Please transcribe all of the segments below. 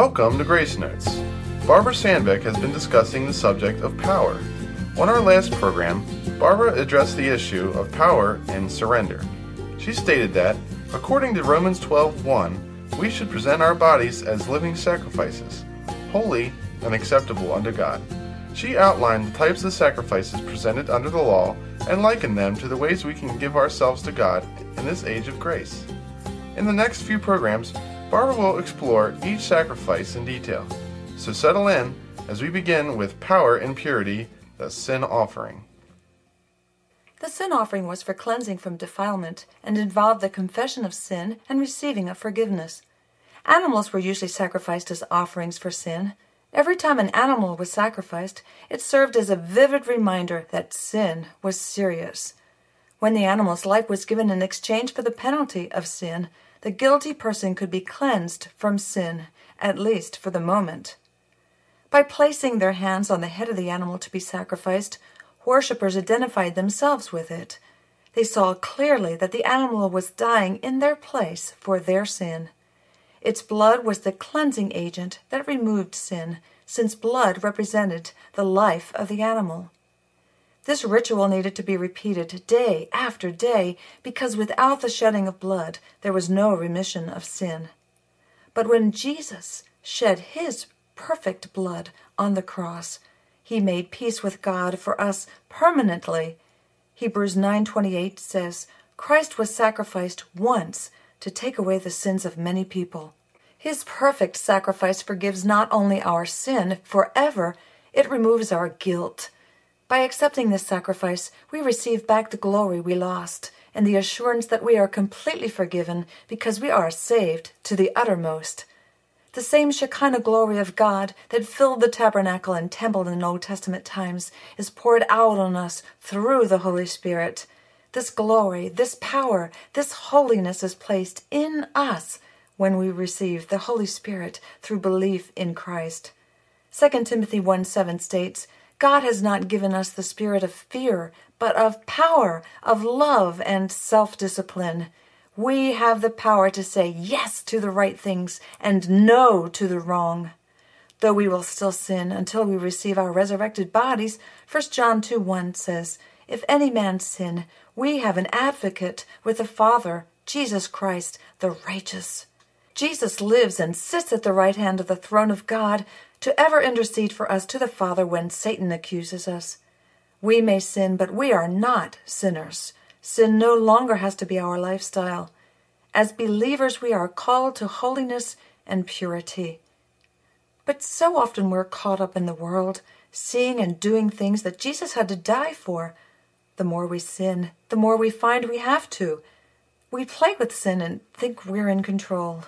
Welcome to Grace Notes. Barbara Sandbek has been discussing the subject of power. On our last program, Barbara addressed the issue of power and surrender. She stated that, according to Romans 12:1, we should present our bodies as living sacrifices, holy and acceptable unto God. She outlined the types of sacrifices presented under the law and likened them to the ways we can give ourselves to God in this age of grace. In the next few programs, Barbara will explore each sacrifice in detail. So settle in as we begin with Power and Purity, the Sin Offering. The sin offering was for cleansing from defilement and involved the confession of sin and receiving of forgiveness. Animals were usually sacrificed as offerings for sin. Every time an animal was sacrificed, it served as a vivid reminder that sin was serious. When the animal's life was given in exchange for the penalty of sin, the guilty person could be cleansed from sin, at least for the moment. By placing their hands on the head of the animal to be sacrificed, worshippers identified themselves with it. They saw clearly that the animal was dying in their place for their sin. Its blood was the cleansing agent that removed sin, since blood represented the life of the animal. This ritual needed to be repeated day after day because without the shedding of blood there was no remission of sin. But when Jesus shed his perfect blood on the cross, he made peace with God for us permanently. Hebrews 9:28 says, Christ was sacrificed once to take away the sins of many people. His perfect sacrifice forgives not only our sin forever, it removes our guilt. By accepting this sacrifice, we receive back the glory we lost and the assurance that we are completely forgiven because we are saved to the uttermost. The same Shekinah glory of God that filled the tabernacle and temple in Old Testament times is poured out on us through the Holy Spirit. This glory, this power, this holiness is placed in us when we receive the Holy Spirit through belief in Christ. 2 Timothy 1 7 states, God has not given us the spirit of fear, but of power, of love, and self discipline. We have the power to say yes to the right things and no to the wrong. Though we will still sin until we receive our resurrected bodies, 1 John 2 1 says, If any man sin, we have an advocate with the Father, Jesus Christ, the righteous. Jesus lives and sits at the right hand of the throne of God to ever intercede for us to the Father when Satan accuses us. We may sin, but we are not sinners. Sin no longer has to be our lifestyle. As believers, we are called to holiness and purity. But so often we're caught up in the world, seeing and doing things that Jesus had to die for. The more we sin, the more we find we have to. We play with sin and think we're in control.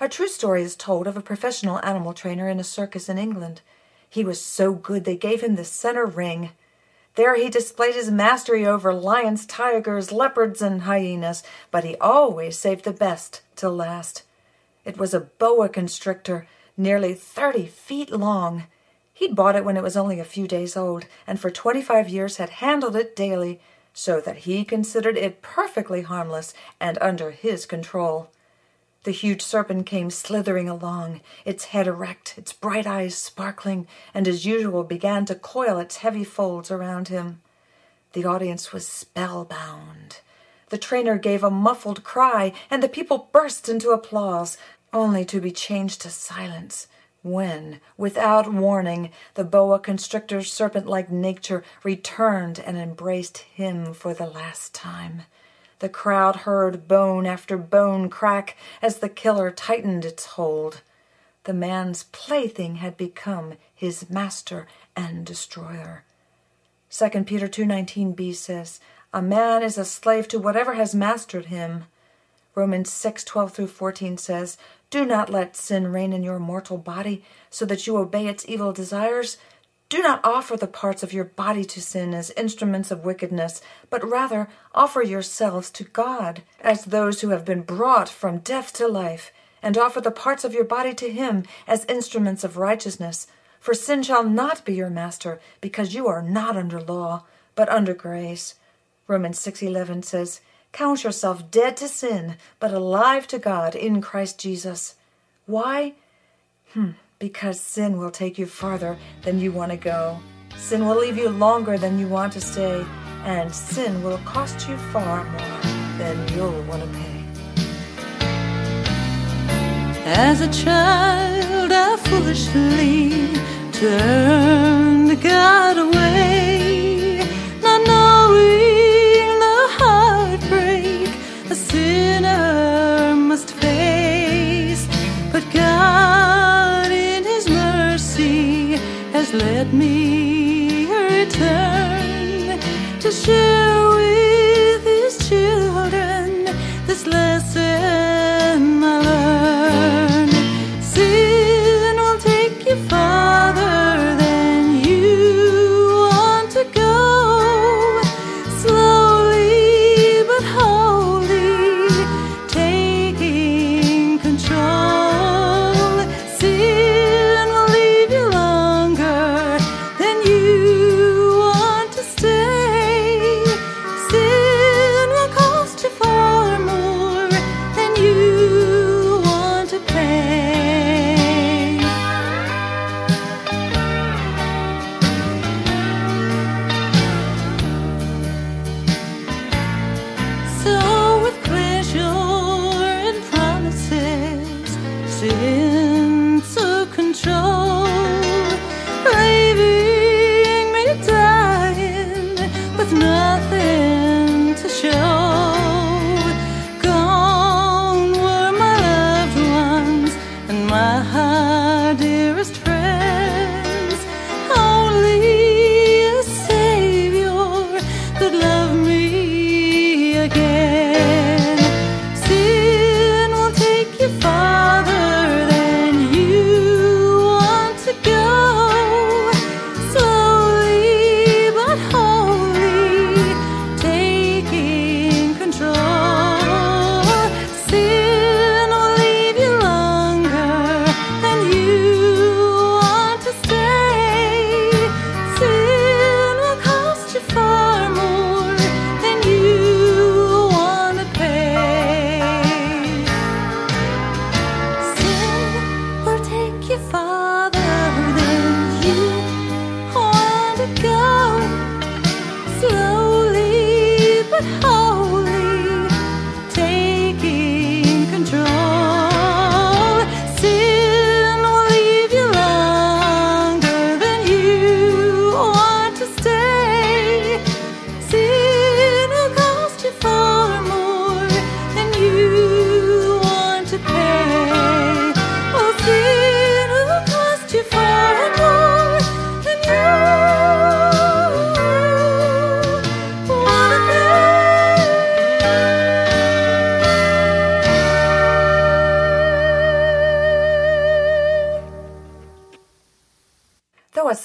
A true story is told of a professional animal trainer in a circus in England. He was so good they gave him the center ring. There he displayed his mastery over lions, tigers, leopards, and hyenas, but he always saved the best till last. It was a boa constrictor, nearly thirty feet long. He'd bought it when it was only a few days old, and for twenty five years had handled it daily, so that he considered it perfectly harmless and under his control. The huge serpent came slithering along, its head erect, its bright eyes sparkling, and as usual began to coil its heavy folds around him. The audience was spellbound. The trainer gave a muffled cry, and the people burst into applause, only to be changed to silence when, without warning, the boa constrictor's serpent like nature returned and embraced him for the last time. The crowd heard bone after bone crack as the killer tightened its hold. The man's plaything had become his master and destroyer. 2 Peter 2:19b says, "A man is a slave to whatever has mastered him." Romans 6:12 through 14 says, "Do not let sin reign in your mortal body, so that you obey its evil desires." Do not offer the parts of your body to sin as instruments of wickedness, but rather offer yourselves to God as those who have been brought from death to life, and offer the parts of your body to Him as instruments of righteousness. For sin shall not be your master, because you are not under law, but under grace. Romans 6:11 says, "Count yourself dead to sin, but alive to God in Christ Jesus." Why? Hmm, because sin will take you farther than you want to go. Sin will leave you longer than you want to stay, and sin will cost you far more than you'll want to pay. As a child, I foolishly turned God away,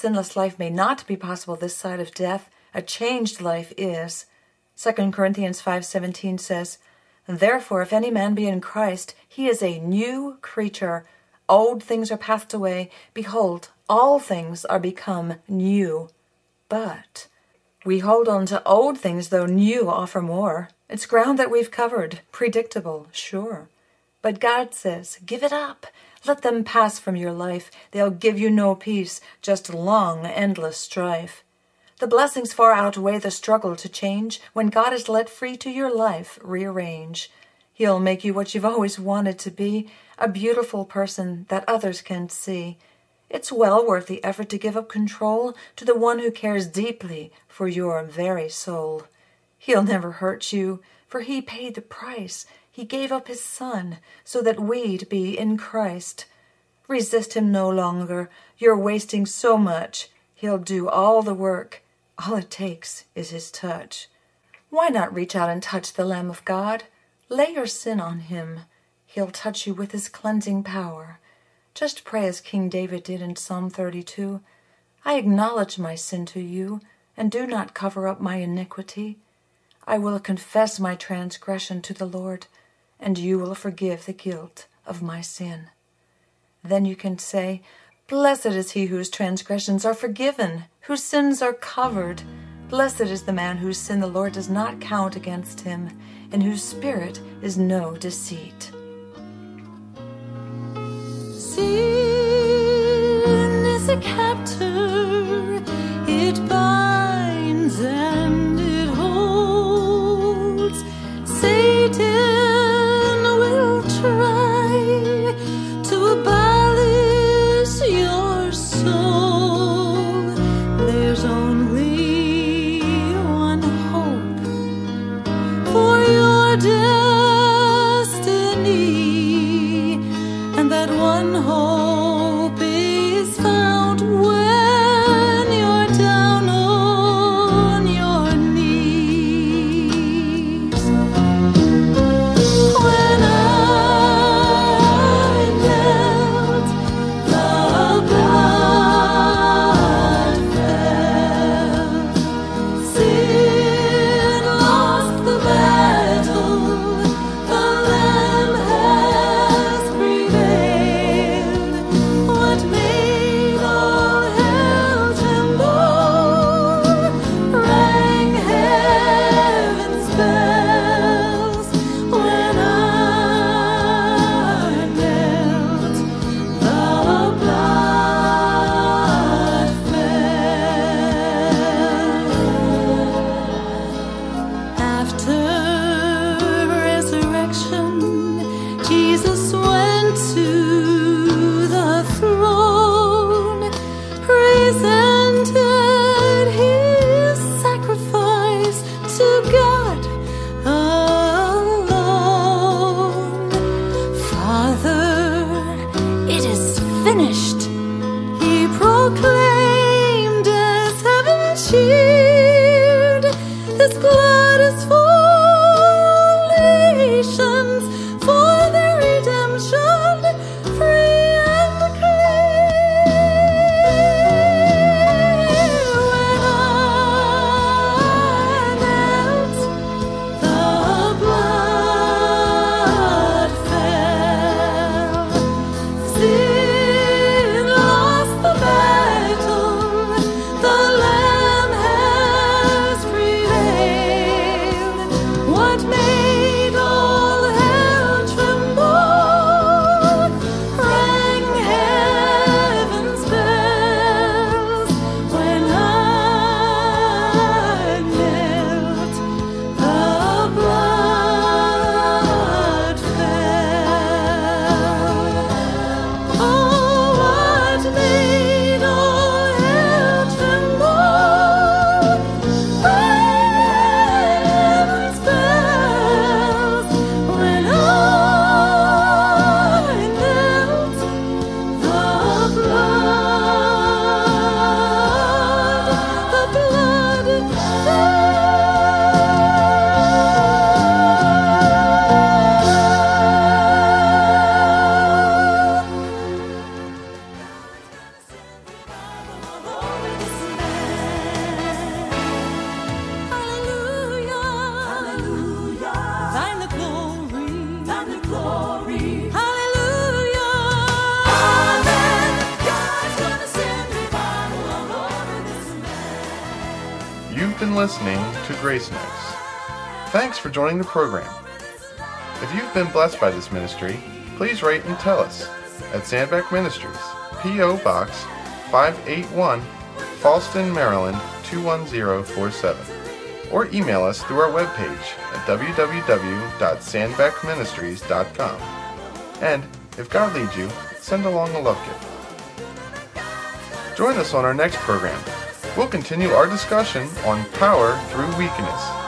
sinless life may not be possible this side of death, a changed life is. 2 Corinthians 5:17 says, "Therefore if any man be in Christ, he is a new creature. Old things are passed away; behold, all things are become new." But we hold on to old things though new offer more. It's ground that we've covered, predictable, sure. But God says, give it up. Let them pass from your life. They'll give you no peace, just long, endless strife. The blessings far outweigh the struggle to change when God is let free to your life rearrange. He'll make you what you've always wanted to be, a beautiful person that others can see. It's well worth the effort to give up control to the one who cares deeply for your very soul. He'll never hurt you, for he paid the price. He gave up his son so that we'd be in Christ. Resist him no longer. You're wasting so much. He'll do all the work. All it takes is his touch. Why not reach out and touch the Lamb of God? Lay your sin on him. He'll touch you with his cleansing power. Just pray as King David did in Psalm 32 I acknowledge my sin to you, and do not cover up my iniquity. I will confess my transgression to the Lord, and you will forgive the guilt of my sin. Then you can say, Blessed is he whose transgressions are forgiven, whose sins are covered. Blessed is the man whose sin the Lord does not count against him, in whose spirit is no deceit. See one hope resurrection, Jesus went to the throne, presented his sacrifice to God alone. Father, it is finished. He proclaimed as heaven cheered, This blood is for listening to Grace Notes. Thanks for joining the program. If you've been blessed by this ministry, please write and tell us at Sandbek Ministries, P.O. Box 581, Fallston, Maryland 21047, or email us through our webpage at www.sandbekministries.com. And if God leads you, send along a love gift. Join us on our next program. We'll continue our discussion on power through weakness.